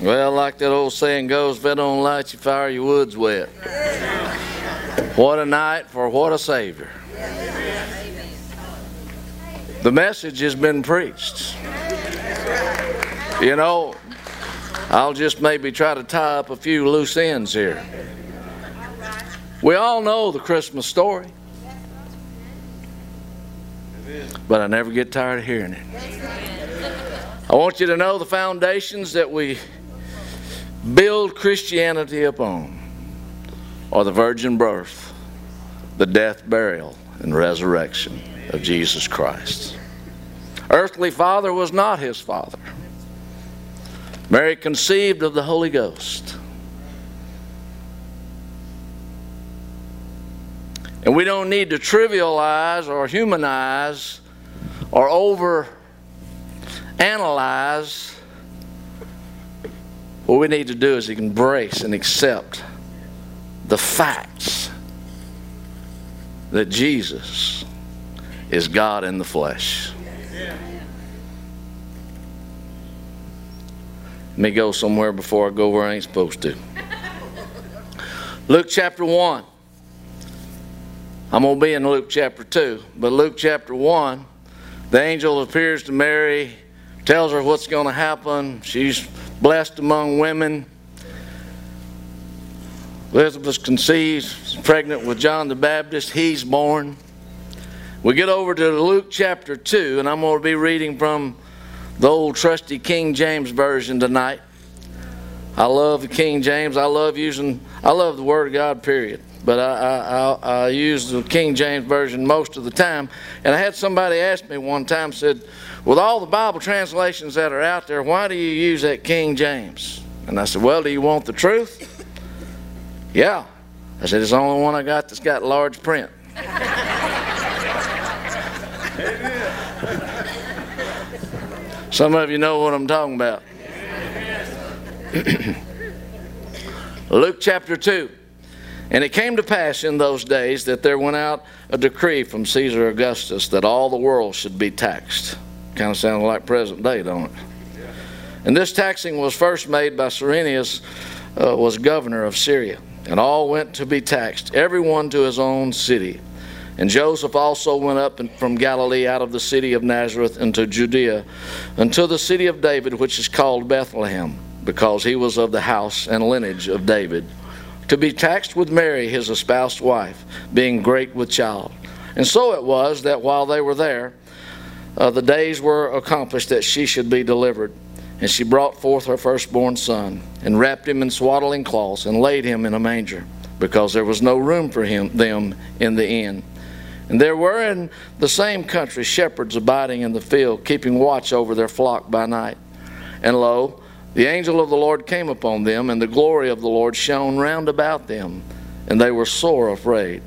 Well, like that old saying goes, if it don't light you fire, your wood's wet. What a night for what a Savior. The message has been preached. You know, I'll just maybe try to tie up a few loose ends here. We all know the Christmas story, but I never get tired of hearing it. I want you to know the foundations that we build Christianity upon are the virgin birth, the death, burial, and resurrection of Jesus Christ. Earthly father was not his father. Mary conceived of the Holy Ghost. And we don't need to trivialize or humanize or over analyze. What we need to do is embrace and accept the facts that Jesus is God in the flesh. Let me go somewhere before I go where I ain't supposed to. Luke chapter 1. I'm going to be in Luke chapter 2, but Luke chapter 1, the angel appears to Mary, tells her what's going to happen. She's blessed among women. Elizabeth conceives, pregnant with John the Baptist. He's born. We get over to Luke chapter 2, and I'm going to be reading from the old trusty King James Version tonight. I love the King James. I love using, I love the Word of God, period. But I, I, I, I use the King James Version most of the time. And I had somebody ask me one time, said, with all the Bible translations that are out there, why do you use that King James? And I said, well, do you want the truth? yeah. I said, it's the only one I got that's got large print. Some of you know what I'm talking about. Luke chapter 2. And it came to pass in those days that there went out a decree from Caesar Augustus that all the world should be taxed. Kind of sounds like present day, don't it? And this taxing was first made by Cyrenius, uh, was governor of Syria. And all went to be taxed, everyone to his own city. And Joseph also went up from Galilee out of the city of Nazareth into Judea, unto the city of David, which is called Bethlehem, because he was of the house and lineage of David, to be taxed with Mary, his espoused wife, being great with child. And so it was that while they were there, uh, the days were accomplished that she should be delivered. And she brought forth her firstborn son, and wrapped him in swaddling cloths, and laid him in a manger, because there was no room for him them in the inn. And there were in the same country shepherds abiding in the field, keeping watch over their flock by night. And lo, the angel of the Lord came upon them, and the glory of the Lord shone round about them, and they were sore afraid.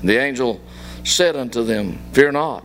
And the angel said unto them, Fear not,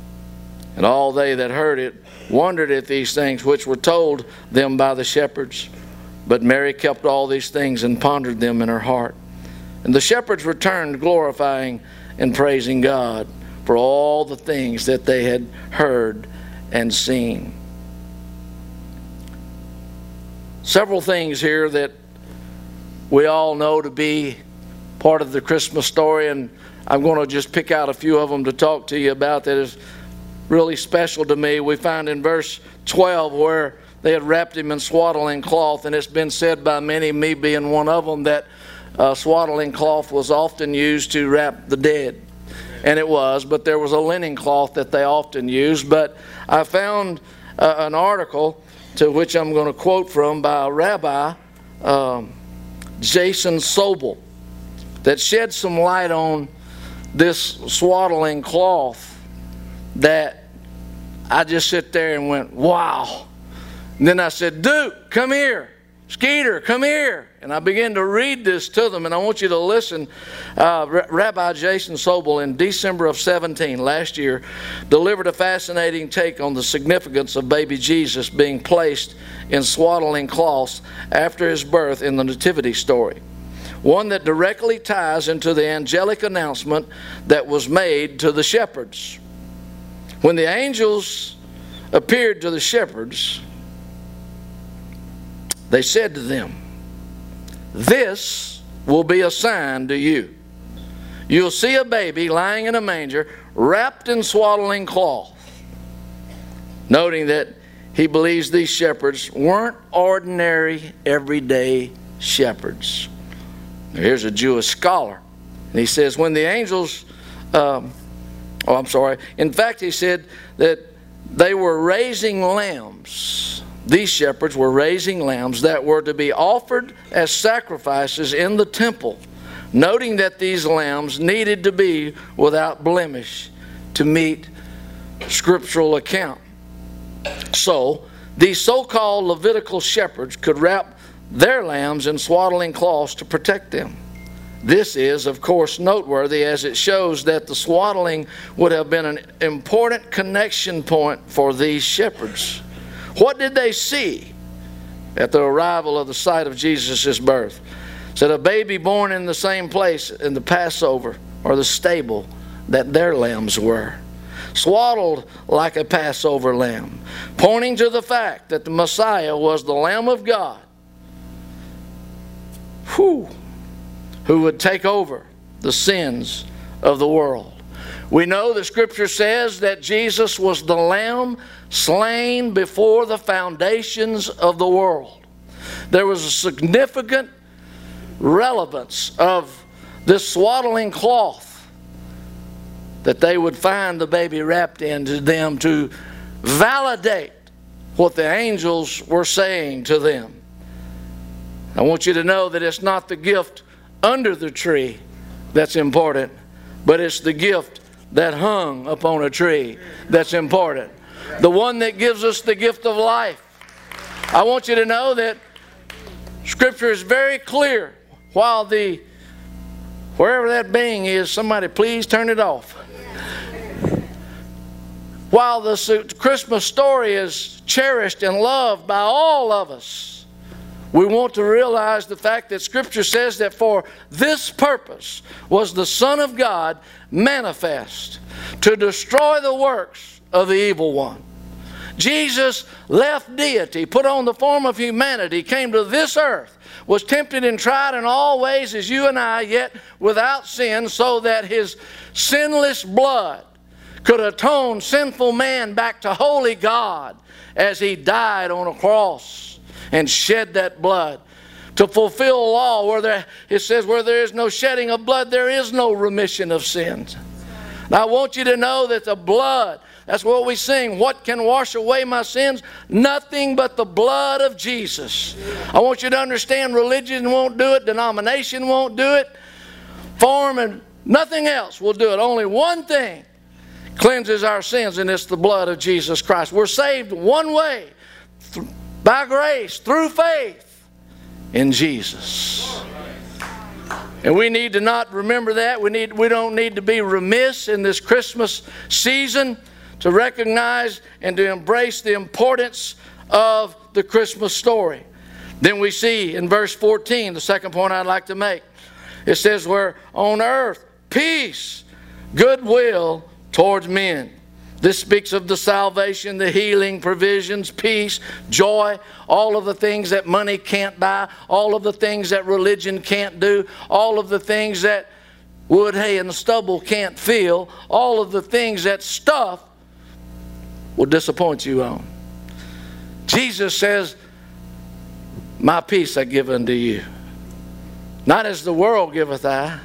And all they that heard it wondered at these things which were told them by the shepherds. But Mary kept all these things and pondered them in her heart. And the shepherds returned, glorifying and praising God for all the things that they had heard and seen. Several things here that we all know to be part of the Christmas story, and I'm going to just pick out a few of them to talk to you about that is really special to me. We find in verse 12 where they had wrapped him in swaddling cloth, and it's been said by many, me being one of them, that uh, swaddling cloth was often used to wrap the dead. And it was, but there was a linen cloth that they often used. But I found uh, an article to which I'm going to quote from by rabbi, um, Jason Sobel, that shed some light on this swaddling cloth that I just sit there and went, wow. And then I said, Duke, come here. Skeeter, come here. And I began to read this to them, and I want you to listen. Uh, Rabbi Jason Sobel, in December of 17, last year, delivered a fascinating take on the significance of baby Jesus being placed in swaddling cloths after his birth in the Nativity story. One that directly ties into the angelic announcement that was made to the shepherds. When the angels appeared to the shepherds, they said to them, This will be a sign to you. You'll see a baby lying in a manger, wrapped in swaddling cloth. Noting that he believes these shepherds weren't ordinary, everyday shepherds. Here's a Jewish scholar. And he says, when the angels, um, oh, I'm sorry. In fact, he said that they were raising lambs these shepherds were raising lambs that were to be offered as sacrifices in the temple, noting that these lambs needed to be without blemish to meet scriptural account. So, these so called Levitical shepherds could wrap their lambs in swaddling cloths to protect them. This is, of course, noteworthy as it shows that the swaddling would have been an important connection point for these shepherds. What did they see at the arrival of the site of Jesus' birth? Said a baby born in the same place in the Passover or the stable that their lambs were, swaddled like a Passover lamb, pointing to the fact that the Messiah was the Lamb of God whew, who would take over the sins of the world. We know the scripture says that Jesus was the Lamb slain before the foundations of the world. There was a significant relevance of this swaddling cloth that they would find the baby wrapped in to them to validate what the angels were saying to them. I want you to know that it's not the gift under the tree that's important, but it's the gift that hung upon a tree that's important the one that gives us the gift of life. I want you to know that Scripture is very clear. While the, wherever that being is, somebody please turn it off. While the Christmas story is cherished and loved by all of us, we want to realize the fact that Scripture says that for this purpose was the Son of God manifest to destroy the works of the evil one. Jesus left deity, put on the form of humanity, came to this earth, was tempted and tried in all ways as you and I, yet without sin, so that his sinless blood could atone sinful man back to holy God as he died on a cross and shed that blood to fulfill law where there, it says where there is no shedding of blood there is no remission of sins now, I want you to know that the blood, that's what we sing. What can wash away my sins? Nothing but the blood of Jesus. I want you to understand religion won't do it, denomination won't do it, form and nothing else will do it. Only one thing cleanses our sins, and it's the blood of Jesus Christ. We're saved one way by grace through faith in Jesus. And we need to not remember that. We, need, we don't need to be remiss in this Christmas season to recognize and to embrace the importance of the Christmas story. Then we see in verse 14, the second point I'd like to make. It says, Where on earth peace, goodwill towards men. This speaks of the salvation, the healing, provisions, peace, joy, all of the things that money can't buy, all of the things that religion can't do, all of the things that wood, hay, and stubble can't fill, all of the things that stuff will disappoint you on. Jesus says, My peace I give unto you. Not as the world giveth I,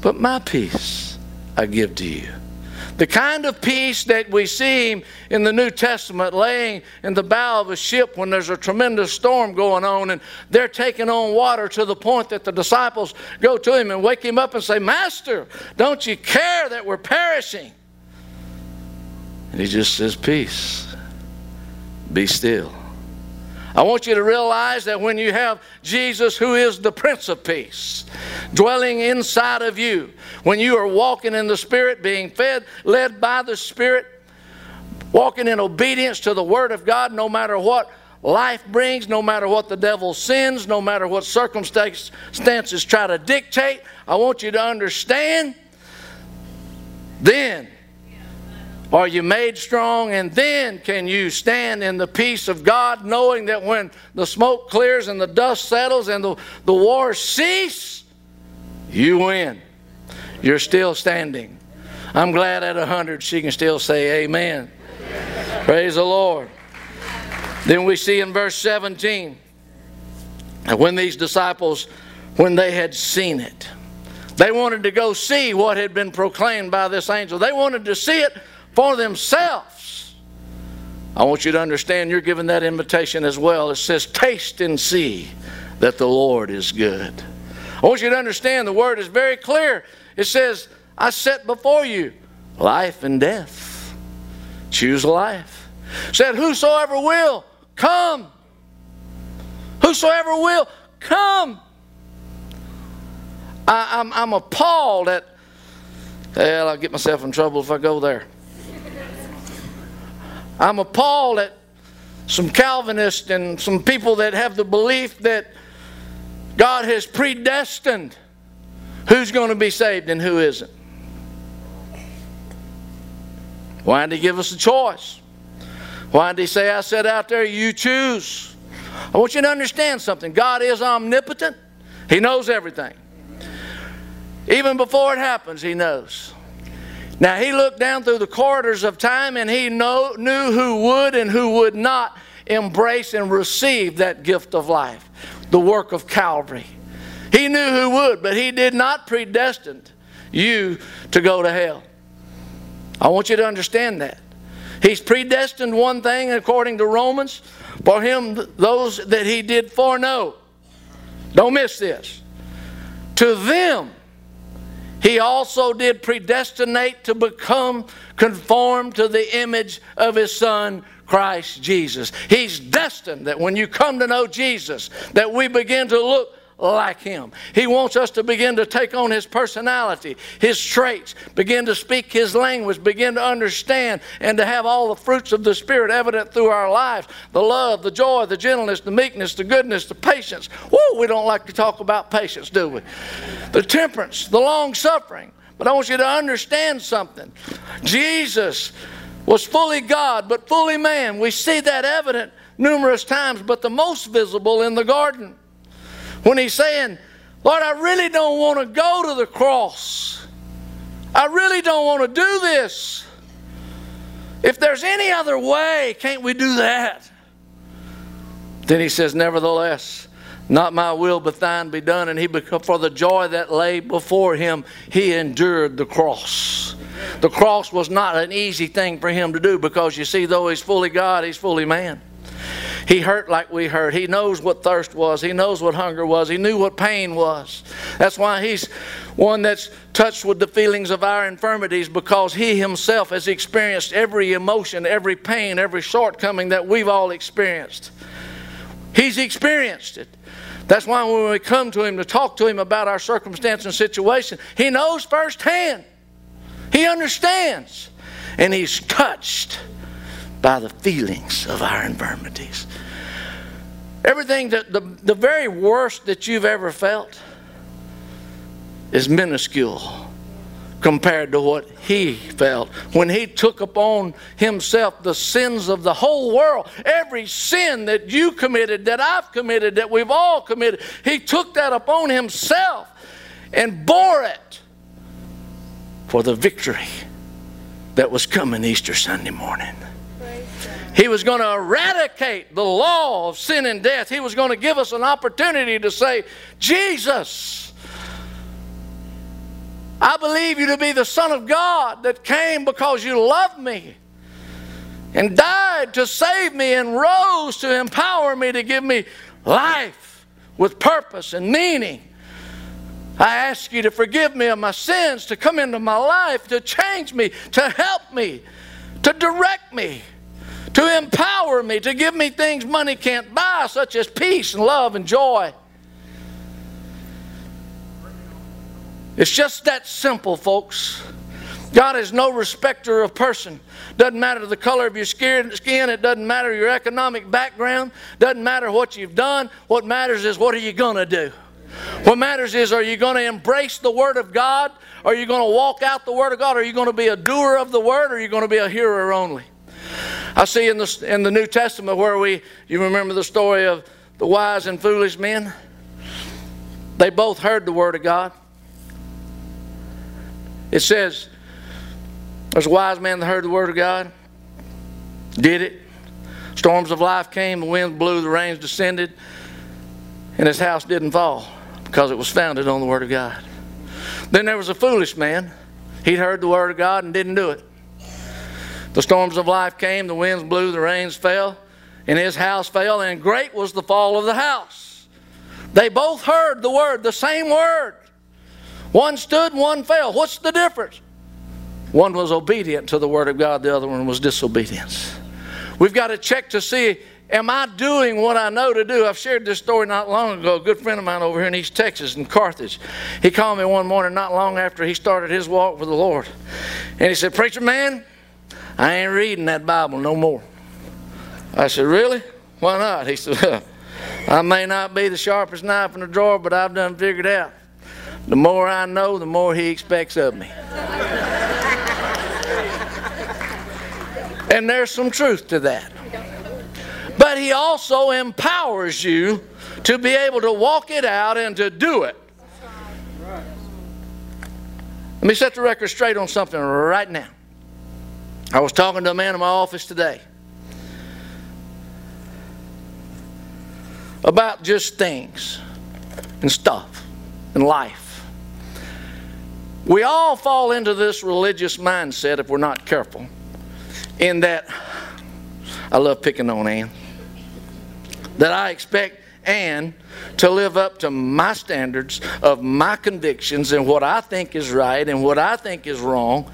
but my peace I give to you. The kind of peace that we see in the New Testament laying in the bow of a ship when there's a tremendous storm going on and they're taking on water to the point that the disciples go to him and wake him up and say, Master, don't you care that we're perishing? And he just says, Peace, be still. I want you to realize that when you have Jesus, who is the Prince of Peace, dwelling inside of you, when you are walking in the Spirit, being fed, led by the Spirit, walking in obedience to the Word of God, no matter what life brings, no matter what the devil sends, no matter what circumstances try to dictate, I want you to understand then are you made strong? And then can you stand in the peace of God, knowing that when the smoke clears and the dust settles and the, the war cease, you win. You're still standing. I'm glad at 100 she can still say amen. Praise the Lord. Then we see in verse 17, when these disciples, when they had seen it, they wanted to go see what had been proclaimed by this angel. They wanted to see it for themselves. I want you to understand you're given that invitation as well. It says, Taste and see that the Lord is good. I want you to understand the word is very clear. It says, I set before you life and death. Choose life. It said, Whosoever will, come. Whosoever will, come. I, am I'm, I'm appalled at, well, I'll get myself in trouble if I go there. I'm appalled at some Calvinists and some people that have the belief that God has predestined who's going to be saved and who isn't. Why did He give us a choice? Why did He say, I said out there, you choose? I want you to understand something. God is omnipotent, He knows everything. Even before it happens, He knows. Now, he looked down through the corridors of time and he know, knew who would and who would not embrace and receive that gift of life, the work of Calvary. He knew who would, but he did not predestine you to go to hell. I want you to understand that. He's predestined one thing according to Romans, for him those that he did foreknow. Don't miss this. To them he also did predestinate to become conformed to the image of his son Christ Jesus. He's destined that when you come to know Jesus that we begin to look like him. He wants us to begin to take on his personality, his traits, begin to speak his language, begin to understand, and to have all the fruits of the Spirit evident through our lives the love, the joy, the gentleness, the meekness, the goodness, the patience. Whoa, we don't like to talk about patience, do we? The temperance, the long suffering. But I want you to understand something. Jesus was fully God, but fully man. We see that evident numerous times, but the most visible in the garden when he's saying, Lord, I really don't want to go to the cross. I really don't want to do this. If there's any other way, can't we do that? Then he says, Nevertheless, not my will, but thine be done. And he, for the joy that lay before him, he endured the cross. The cross was not an easy thing for him to do because you see, though he's fully God, he's fully man. He hurt like we hurt. He knows what thirst was. He knows what hunger was. He knew what pain was. That's why he's one that's touched with the feelings of our infirmities because he himself has experienced every emotion, every pain, every shortcoming that we've all experienced. He's experienced it. That's why when we come to him to talk to him about our circumstance and situation, he knows firsthand. He understands. And he's touched by the feelings of our infirmities. Everything that the, the very worst that you've ever felt is minuscule compared to what he felt when he took upon himself the sins of the whole world. Every sin that you committed, that I've committed, that we've all committed, he took that upon himself and bore it for the victory that was coming Easter Sunday morning. He was going to eradicate the law of sin and death. He was going to give us an opportunity to say, Jesus, I believe you to be the Son of God that came because you love me and died to save me and rose to empower me to give me life with purpose and meaning. I ask you to forgive me of my sins, to come into my life, to change me, to help me, to direct me to empower me, to give me things money can't buy, such as peace and love and joy. It's just that simple, folks. God is no respecter of person. Doesn't matter the color of your skin, it doesn't matter your economic background, doesn't matter what you've done. What matters is what are you going to do? What matters is are you going to embrace the Word of God? Are you going to walk out the Word of God? Are you going to be a doer of the Word? Or are you going to be a hearer only? I see in the, in the New Testament where we, you remember the story of the wise and foolish men? They both heard the Word of God. It says, there's a wise man that heard the Word of God, did it. Storms of life came, the winds blew, the rains descended, and his house didn't fall because it was founded on the Word of God. Then there was a foolish man. He'd heard the Word of God and didn't do it. The storms of life came, the winds blew, the rains fell, and his house fell, and great was the fall of the house. They both heard the word, the same word. One stood, one fell. What's the difference? One was obedient to the word of God, the other one was disobedience. We've got to check to see am I doing what I know to do? I've shared this story not long ago. A good friend of mine over here in East Texas, in Carthage, he called me one morning not long after he started his walk with the Lord. And he said, Preacher man, I ain't reading that Bible no more. I said, Really? Why not? He said, I may not be the sharpest knife in the drawer, but I've done figured out. The more I know, the more he expects of me. and there's some truth to that. But he also empowers you to be able to walk it out and to do it. Let me set the record straight on something right now. I was talking to a man in my office today about just things and stuff and life. We all fall into this religious mindset if we're not careful, in that I love picking on Ann, that I expect Ann to live up to my standards of my convictions and what I think is right and what I think is wrong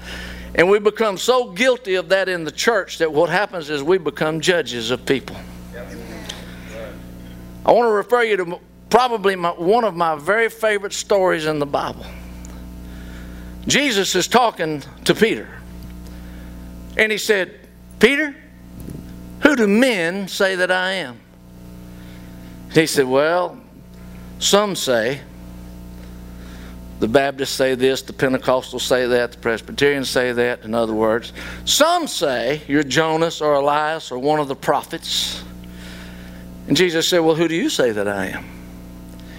and we become so guilty of that in the church that what happens is we become judges of people. I want to refer you to probably my, one of my very favorite stories in the Bible. Jesus is talking to Peter. And he said, Peter, who do men say that I am? He said, Well, some say the Baptists say this, the Pentecostals say that, the Presbyterians say that, in other words. Some say you're Jonas or Elias or one of the prophets. And Jesus said, Well, who do you say that I am?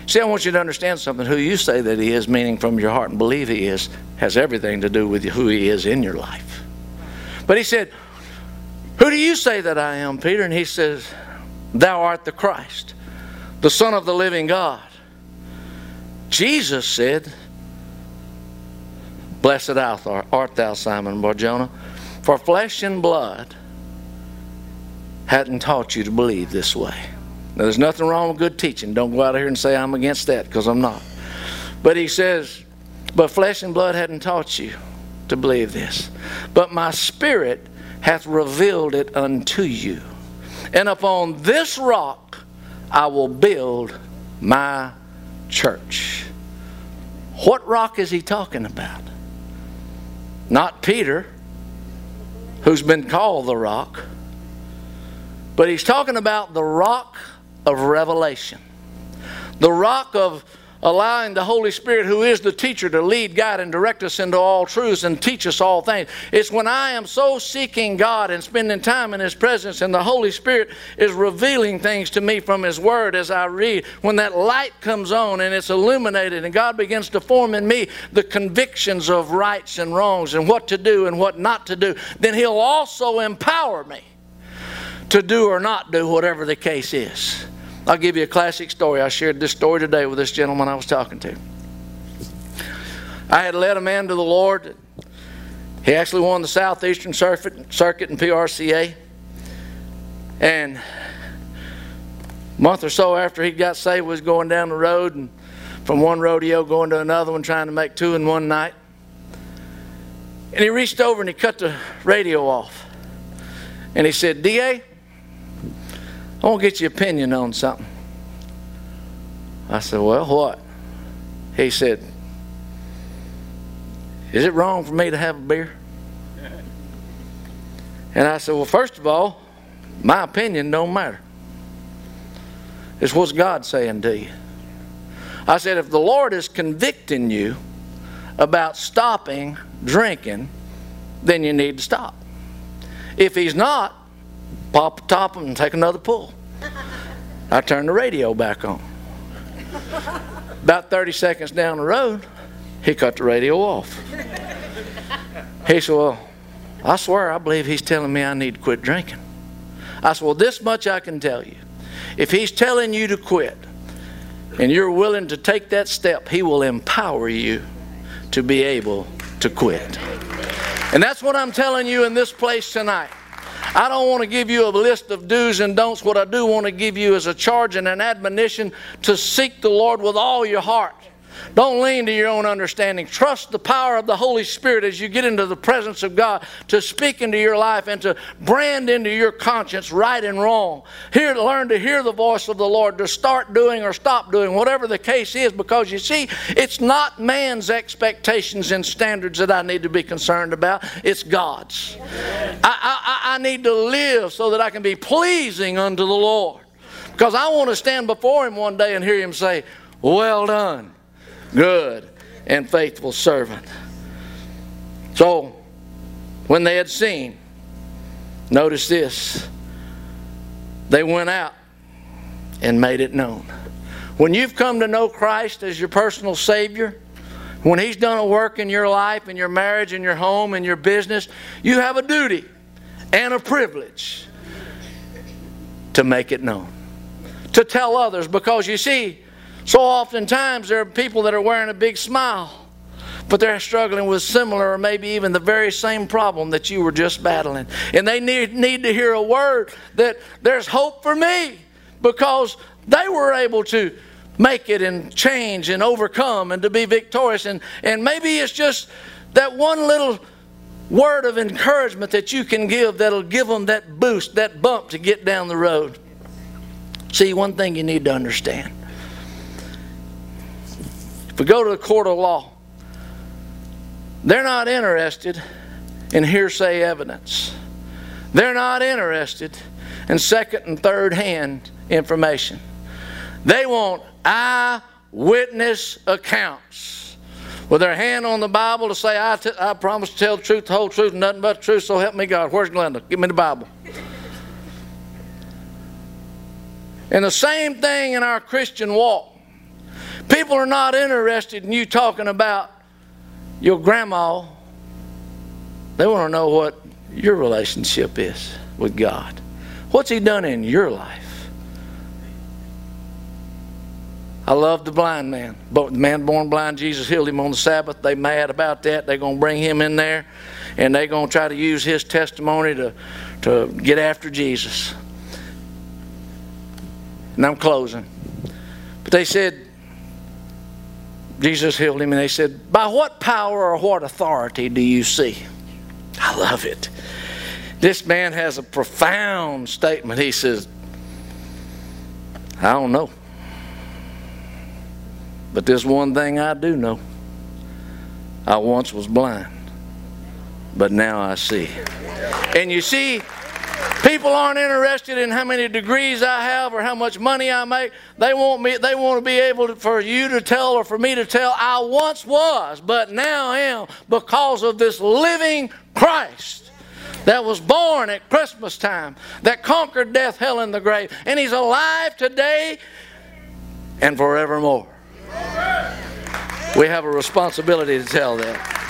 See, I want you to understand something. Who you say that He is, meaning from your heart and believe He is, has everything to do with who He is in your life. But He said, Who do you say that I am, Peter? And He says, Thou art the Christ, the Son of the living God. Jesus said, Blessed art thou, Simon Barjona, for flesh and blood hadn't taught you to believe this way. Now, there's nothing wrong with good teaching. Don't go out of here and say I'm against that because I'm not. But he says, But flesh and blood hadn't taught you to believe this. But my spirit hath revealed it unto you. And upon this rock I will build my church. What rock is he talking about? Not Peter, who's been called the rock, but he's talking about the rock of revelation, the rock of allowing the Holy Spirit, who is the teacher, to lead, guide, and direct us into all truths and teach us all things. It's when I am so seeking God and spending time in His presence, and the Holy Spirit is revealing things to me from His Word as I read. When that light comes on and it's illuminated, and God begins to form in me the convictions of rights and wrongs and what to do and what not to do, then He'll also empower me to do or not do whatever the case is. I'll give you a classic story. I shared this story today with this gentleman I was talking to. I had led a man to the Lord. He actually won the Southeastern Circuit, circuit in PRCA. And a month or so after he got saved, was going down the road and from one rodeo going to another one, trying to make two in one night. And he reached over and he cut the radio off. And he said, DA, I want to get your opinion on something. I said, Well, what? He said, Is it wrong for me to have a beer? And I said, Well, first of all, my opinion don't matter. It's what's God saying to you. I said, if the Lord is convicting you about stopping drinking, then you need to stop. If He's not, pop the top and take another pull. I turned the radio back on. About 30 seconds down the road, he cut the radio off. He said, Well, I swear I believe he's telling me I need to quit drinking. I said, Well, this much I can tell you. If he's telling you to quit and you're willing to take that step, he will empower you to be able to quit. And that's what I'm telling you in this place tonight. I don't want to give you a list of do's and don'ts. What I do want to give you is a charge and an admonition to seek the Lord with all your heart don't lean to your own understanding. Trust the power of the Holy Spirit as you get into the presence of God to speak into your life and to brand into your conscience right and wrong. Here, learn to hear the voice of the Lord, to start doing or stop doing, whatever the case is, because you see, it's not man's expectations and standards that I need to be concerned about, it's God's. I, I, I need to live so that I can be pleasing unto the Lord. Because I want to stand before Him one day and hear Him say, Well done good and faithful servant. So, when they had seen, notice this, they went out and made it known. When you've come to know Christ as your personal Savior, when He's done a work in your life, in your marriage, in your home, in your business, you have a duty and a privilege to make it known. To tell others, because you see, so oftentimes there are people that are wearing a big smile, but they're struggling with similar or maybe even the very same problem that you were just battling. And they need, need to hear a word that there's hope for me because they were able to make it and change and overcome and to be victorious. And, and maybe it's just that one little word of encouragement that you can give that'll give them that boost, that bump to get down the road. See, one thing you need to understand if we go to the court of law, they're not interested in hearsay evidence. They're not interested in second and third hand information. They want eyewitness accounts with their hand on the Bible to say, I, promise to tell the truth, the whole truth, nothing but the truth, so help me God. Where's Glenda? Give me the Bible. And the same thing in our Christian walk. People are not interested in you talking about your grandma. They want to know what your relationship is with God. What's He done in your life? I love the blind man. The man born blind, Jesus healed him on the Sabbath. They mad about that. They're going to bring him in there and they're going to try to use his testimony to, to get after Jesus. And I'm closing. But they said, Jesus healed him, and they said, By what power or what authority do you see? I love it. This man has a profound statement. He says, I don't know. But there's one thing I do know I once was blind, but now I see. And you see, People aren't interested in how many degrees I have or how much money I make. They want me. They want to be able to, for you to tell or for me to tell. I once was, but now am because of this living Christ that was born at Christmas time, that conquered death, hell, and the grave, and He's alive today and forevermore. We have a responsibility to tell that.